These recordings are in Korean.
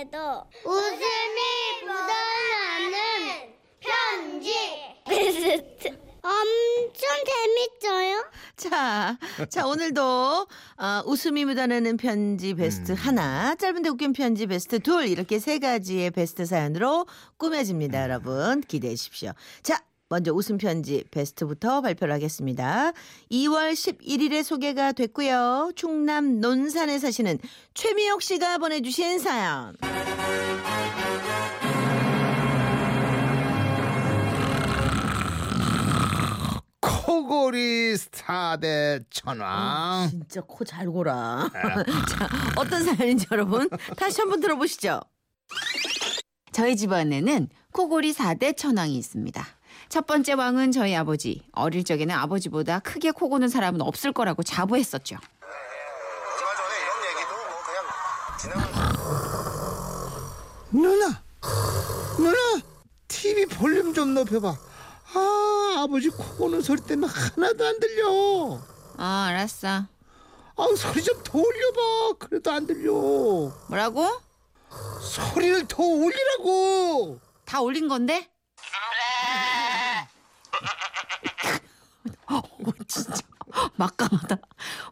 속에도 웃음이 묻어나는 편지. 베스트. 엄청 재밌어요. 자, 자 오늘도 어, 웃음이 묻어나는 편지 베스트 하나, 짧은데 웃긴 편지 베스트 둘 이렇게 세 가지의 베스트 사연으로 꾸며집니다, 여러분 기대해 주십시오. 자. 먼저 웃음 편지 베스트부터 발표를 하겠습니다. 2월 11일에 소개가 됐고요. 충남 논산에 사시는 최미옥 씨가 보내주신 사연. 코골이 스타 대 천왕. 진짜 코 잘 골아. 자, 어떤 사연인지 여러분 다시 한번 들어보시죠. 저희 집안에는 코골이 4대 천왕이 있습니다. 첫 번째 왕은 저희 아버지. 어릴 적에는 아버지보다 크게 코 고는 사람은 없을 거라고 자부했었죠. 얼마 전에 이런 얘기도 뭐 누나, 누나, TV 볼륨 좀 높여봐. 아, 아버지 코 고는 소리 때문에 하나도 안 들려. 어, 알았어. 아, 소리 좀 더 올려봐. 그래도 안 들려. 뭐라고? 소리를 더 올리라고. 다 올린 건데? 어, 진짜 막강하다.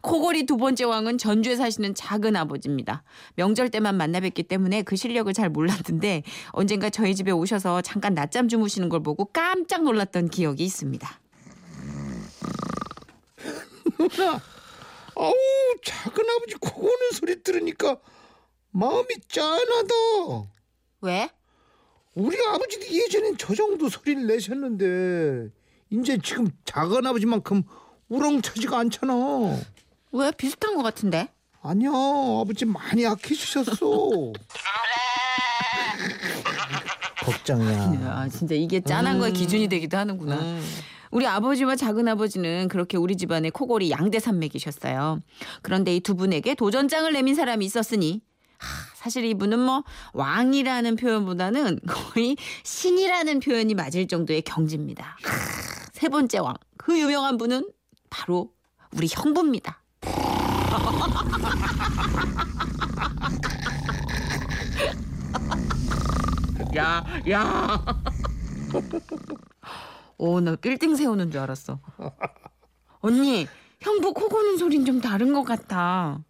코골이 두 번째 왕은 전주에 사시는 작은 아버지입니다. 명절 때만 만나 뵙기 때문에 그 실력을 잘 몰랐는데 언젠가 저희 집에 오셔서 잠깐 낮잠 주무시는 걸 보고 깜짝 놀랐던 기억이 있습니다. 누나, 아우 작은 아버지 코 고는 소리 들으니까 마음이 짠하다. 왜? 우리 아버지도 예전엔 저 정도 소리를 내셨는데 이제 지금 작은 아버지만큼 우렁차지가 않잖아. 왜 비슷한 것 같은데? 아니야 아버지 많이 약해지셨어. 걱정이야. 아, 진짜 이게 짠한 거에 기준이 되기도 하는구나. 우리 아버지와 작은 아버지는 그렇게 우리 집안의 코골이 양대 산맥이셨어요. 그런데 이 두 분에게 도전장을 내민 사람이 있었으니 하, 사실 이분은 뭐 왕이라는 표현보다는 거의 신이라는 표현이 맞을 정도의 경지입니다. 하, 세 번째 왕, 그 유명한 분은 바로 우리 형부입니다. 야, 야. 오, 나 빌딩 세우는 줄 알았어. 언니, 형부 코 고는 소린 좀 다른 것 같아.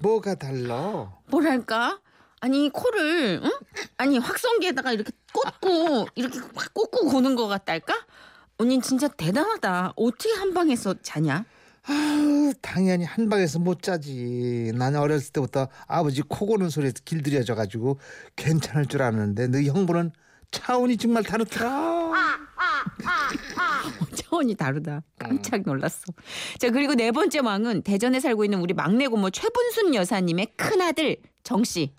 뭐가 달라? 뭐랄까? 아니 코를 응? 아니 확성기에다가 이렇게 꽂고 이렇게 확 꽂고 고는 것 같달까? 언니 진짜 대단하다. 어떻게 한 방에서 자냐? 아유, 당연히 한 방에서 못 자지. 나는 어렸을 때부터 아버지 코 고는 소리에서 길들여져 가지고 괜찮을 줄 알았는데 너 형부는 차원이 정말 다르더라. 차원이 다르다. 깜짝 놀랐어. 자 그리고 네 번째 왕은 대전에 살고 있는 우리 막내 고모 최분순 여사님의 큰 아들 정 씨.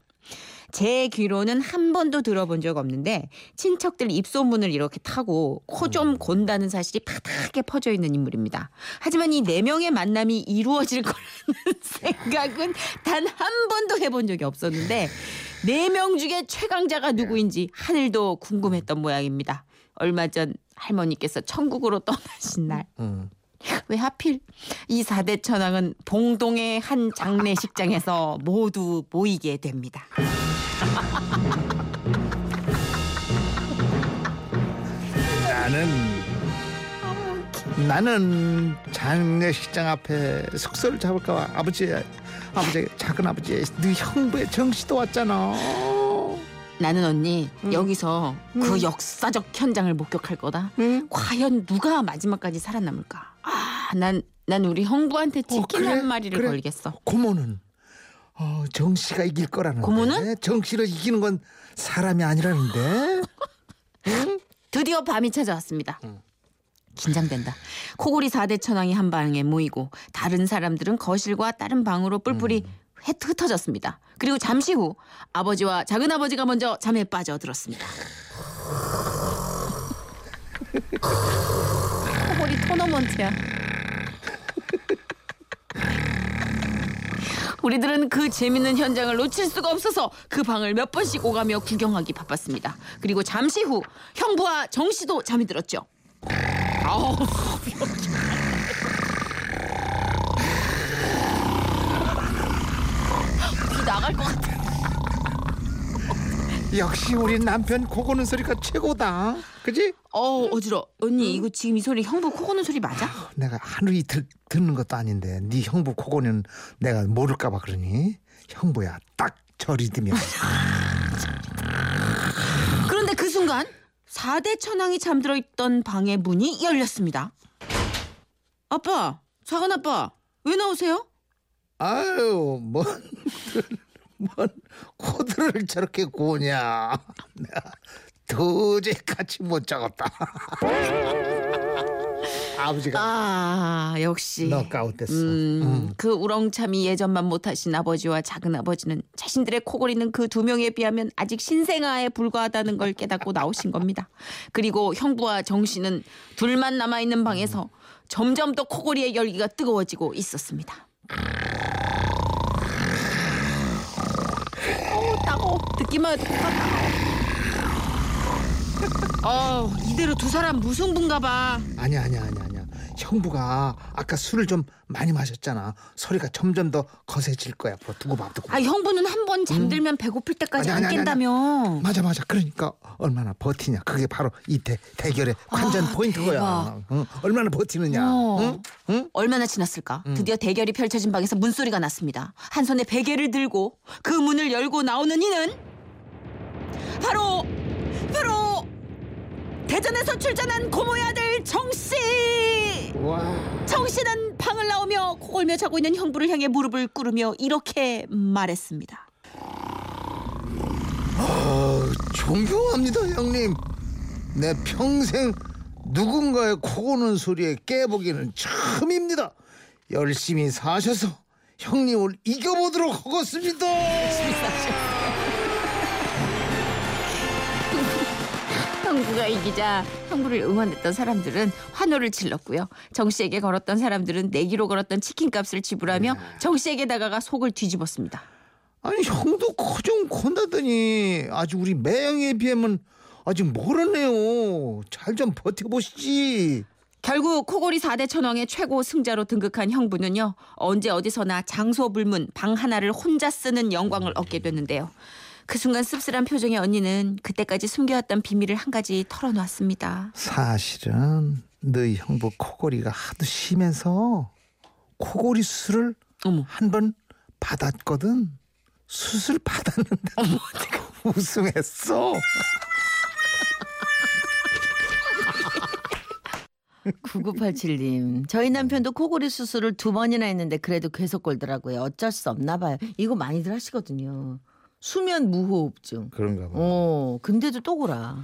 제 귀로는 한 번도 들어본 적 없는데 친척들 입소문을 이렇게 타고 코 좀 곤다는 사실이 바닥에 퍼져 있는 인물입니다. 하지만 이 네 명의 만남이 이루어질 거라는 생각은 단 한 번도 해본 적이 없었는데 네 명 중에 최강자가 누구인지 하늘도 궁금했던 모양입니다. 얼마 전 할머니께서 천국으로 떠나신 날. 응. 왜 하필 이 4대 천왕은 봉동의 한 장례식장에서 모두 모이게 됩니다. 나는 나는 장례식장 앞에 숙소를 잡을까 봐 아버지 아버지 작은 아버지 네 형부의 정씨도 왔잖아. 나는 언니 여기서 그 역사적 현장을 목격할 거다. 응? 과연 누가 마지막까지 살아남을까? 아, 난, 난 우리 형부한테 치킨 그래? 한 마리를 그래? 걸겠어. 고모는 어, 정 씨가 이길 거라는데. 고모는? 정 씨를 이기는 건 사람이 아니라는데. 드디어 밤이 찾아왔습니다. 긴장된다. 코골이 4대 천왕이 한 방에 모이고 다른 사람들은 거실과 다른 방으로 뿔뿔이 흩- 흩어졌습니다. 그리고 잠시 후 아버지와 작은 아버지가 먼저 잠에 빠져들었습니다. 코골이 토너먼트야. 우리들은 그 재밌는 현장을 놓칠 수가 없어서 그 방을 몇 번씩 오가며 구경하기 바빴습니다. 그리고 잠시 후 형부와 정 씨도 잠이 들었죠. 아우, 비 나갈 것 같아. 역시 우리 남편 코 고는 소리가 최고다. 그지? 어 어지러. 언니 이거 지금 이 소리 형부 코 고는 소리 맞아? 내가 하루 이틀 듣는 것도 아닌데 네 형부 코 고는 내가 모를까봐 그러니 형부야 딱 저 리듬이야. 그런데 그 순간 4대 천왕이 잠들어 있던 방의 문이 열렸습니다. 아빠, 작은 아빠, 왜 나오세요? 아유 뭔, 뭔 코드를 저렇게 고냐. 내가 도저히 같이 못 잡았다. 아버지가 아, 역시. 너까웃됐어. 음, 그 우렁참이 예전만 못하신 아버지와 작은 아버지는 자신들의 코골이는 그 두 명에 비하면 아직 신생아에 불과하다는 걸 깨닫고 나오신 겁니다. 그리고 형부와 정 씨는 둘만 남아 있는 방에서 점점 더 코골이의 열기가 뜨거워지고 있었습니다. 따가워. 듣기만. 어, 이대로 두 사람 무승부인가 봐. 아니야 아니야 아니야 아니야. 형부가 아까 술을 좀 많이 마셨잖아. 소리가 점점 더 거세질 거야. 앞으로 두고 봐 두고. 봐. 아 형부는 한 번 잠들면 배고플 때까지 아니, 안 아니, 아니, 깬다며. 맞아 맞아. 그러니까 얼마나 버티냐. 그게 바로 이 대, 대결의 관전 아, 포인트고야. 대박. 응? 얼마나 버티느냐. 어. 응? 응? 얼마나 지났을까? 드디어 대결이 펼쳐진 방에서 문소리가 났습니다. 한 손에 베개를 들고 그 문을 열고 나오는 이는 바로 바로 대전에서 출전한 고모의 아들 정씨. 와. 정씨는 방을 나오며 코골며 자고 있는 형부를 향해 무릎을 꿇으며 이렇게 말했습니다. 어, 존경합니다 형님. 내 평생 누군가의 코 고는 소리에 깨보기는 처음입니다. 열심히 사셔서 형님을 이겨보도록 하겠습니다. 형부가 이기자 형부를 응원했던 사람들은 환호를 질렀고요. 정 씨에게 걸었던 사람들은 내기로 걸었던 치킨값을 지불하며 정 씨에게 다가가 속을 뒤집었습니다. 아니 형도 코좀 콘다더니 아주 우리 매형에 비하면 아직 멀었네요. 잘 좀 버텨보시지. 결국 코골이 4대 천왕의 최고 승자로 등극한 형부는요. 언제 어디서나 장소 불문 방 하나를 혼자 쓰는 영광을 얻게 됐는데요. 그 순간 씁쓸한 표정의 언니는 그때까지 숨겨왔던 비밀을 한 가지 털어놓았습니다. 사실은 너희 형부 코골이가 하도 심해서 코골이 수술을 어머. 한번 받았거든. 수술 받았는데 우승했어. 9987님, 저희 남편도 코골이 수술을 두 번이나 했는데 그래도 계속 골더라고요. 어쩔 수 없나 봐요. 이거 많이들 하시거든요. 수면 무호흡증. 그런가 봐. 어, 근데도 또 골아.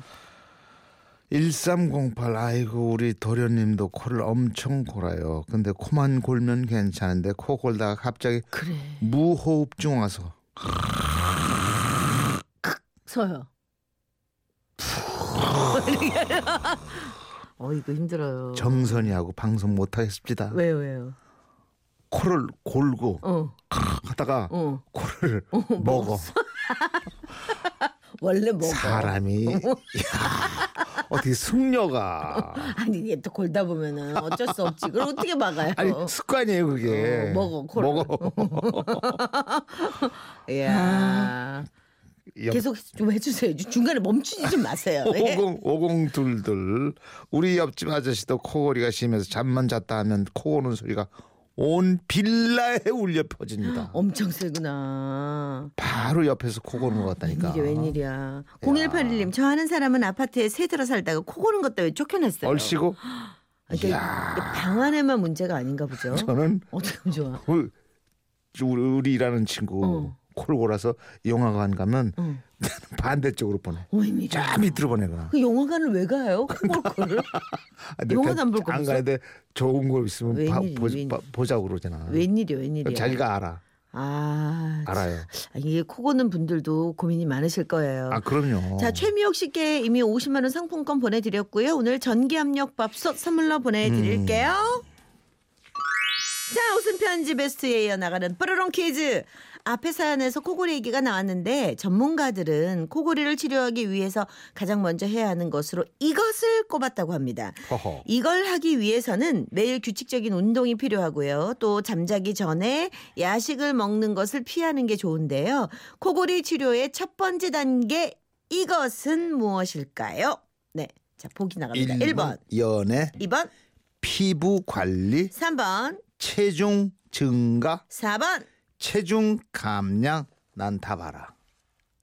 1308 아이고 우리 도련님도 코를 엄청 골아요. 근데 코만 골면 괜찮은데 코 골다가 갑자기 그래. 무호흡증 와서 서요. 어, 이거 힘들어요. 정선이 하고 방송 못 하겠습니다. 왜요, 왜요? 코를 골고 어, 하다가 어. 코를 먹어. 원래 먹어. 사람이 야, 어떻게 승려가 아니, 이게 또 골다 보면은 어쩔 수 없지. 그걸 어떻게 막아요? 아니 습관이에요 그게. 어, 먹어, 코를. 먹어. 이야. 옆- 계속 좀 해주세요. 중간에 멈추지 좀 마세요. 예? 오공 오공둘둘 우리 옆집 아저씨도 코골이가 심해서 잠만 잤다 하면 코 고는 소리가 온 빌라에 울려 퍼집니다. 엄청 세구나. 바로 옆에서 코 고는 것 같다니까. 웬일이야, 웬일이야. 0181님, 저 아는 사람은 아파트에 새 들어 살다가 코 고는 것 때문에 쫓겨났어요. 얼씨고 그러니까 이게 방 안에만 문제가 아닌가 보죠. 저는 어떻게 하면 좋아? 그 우리, 우리 일하는 친구 어. 코를 골아서 영화관 가면 응. 반대쪽으로 보내. 저 밑으로 보내거나. 그 영화관을 왜 가요? 코골 거를? 아, 근데 영화도 안 볼 거면서? 가는데 좋은 거 있으면 봐- 웬일이니, 보. 봐- 보자고 그러잖아. 웬일이야, 웬일이야. 자기가 알아. 아, 알아요. 아, 이게 코 고는 분들도 고민이 많으실 거예요. 아 그럼요. 자, 최미옥 씨께 이미 50만 원 상품권 보내드렸고요. 오늘 전기압력 밥솥 선물로 보내드릴게요. 음. 자, 웃음 편지 베스트에 이어나가는 뽀로롱 퀴즈. 앞에 사연에서 코골이 얘기가 나왔는데 전문가들은 코골이를 치료하기 위해서 가장 먼저 해야 하는 것으로 이것을 꼽았다고 합니다. 허허. 이걸 하기 위해서는 매일 규칙적인 운동이 필요하고요. 또 잠자기 전에 야식을 먹는 것을 피하는 게 좋은데요. 코골이 치료의 첫 번째 단계 이것은 무엇일까요? 네. 자, 보기 나갑니다. 1번, 연애, 2번, 피부 관리, 3번, 체중 증가, 4번. 체중 감량. 난 다 봐라.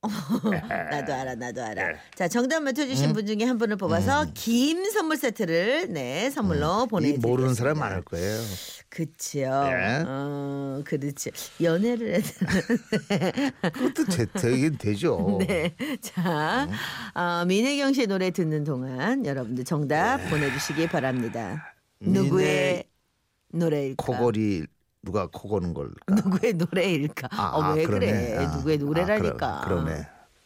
나도 알아, 나도 알아. 네. 자, 정답 맞춰주신 분 중에 한 분을 뽑아서 김 선물 세트를 네 선물로 음. 이 보내드리겠습니다. 모르는 사람 많을 거예요. 그치요. 네. 어, 그렇지. 연애를 해야 그것도 되, 되긴 되죠. 네. 자, 어, 민혜경 씨 노래 듣는 동안 여러분들 정답 네. 보내주시기 바랍니다. 누구의 노래일까? 코골이 누가 코 고는 걸까? 누구의 노래일까? 아, 어, 아, 왜 그러네. 그래? 아, 누구의 아, 노래라니까. 그러- 그러네.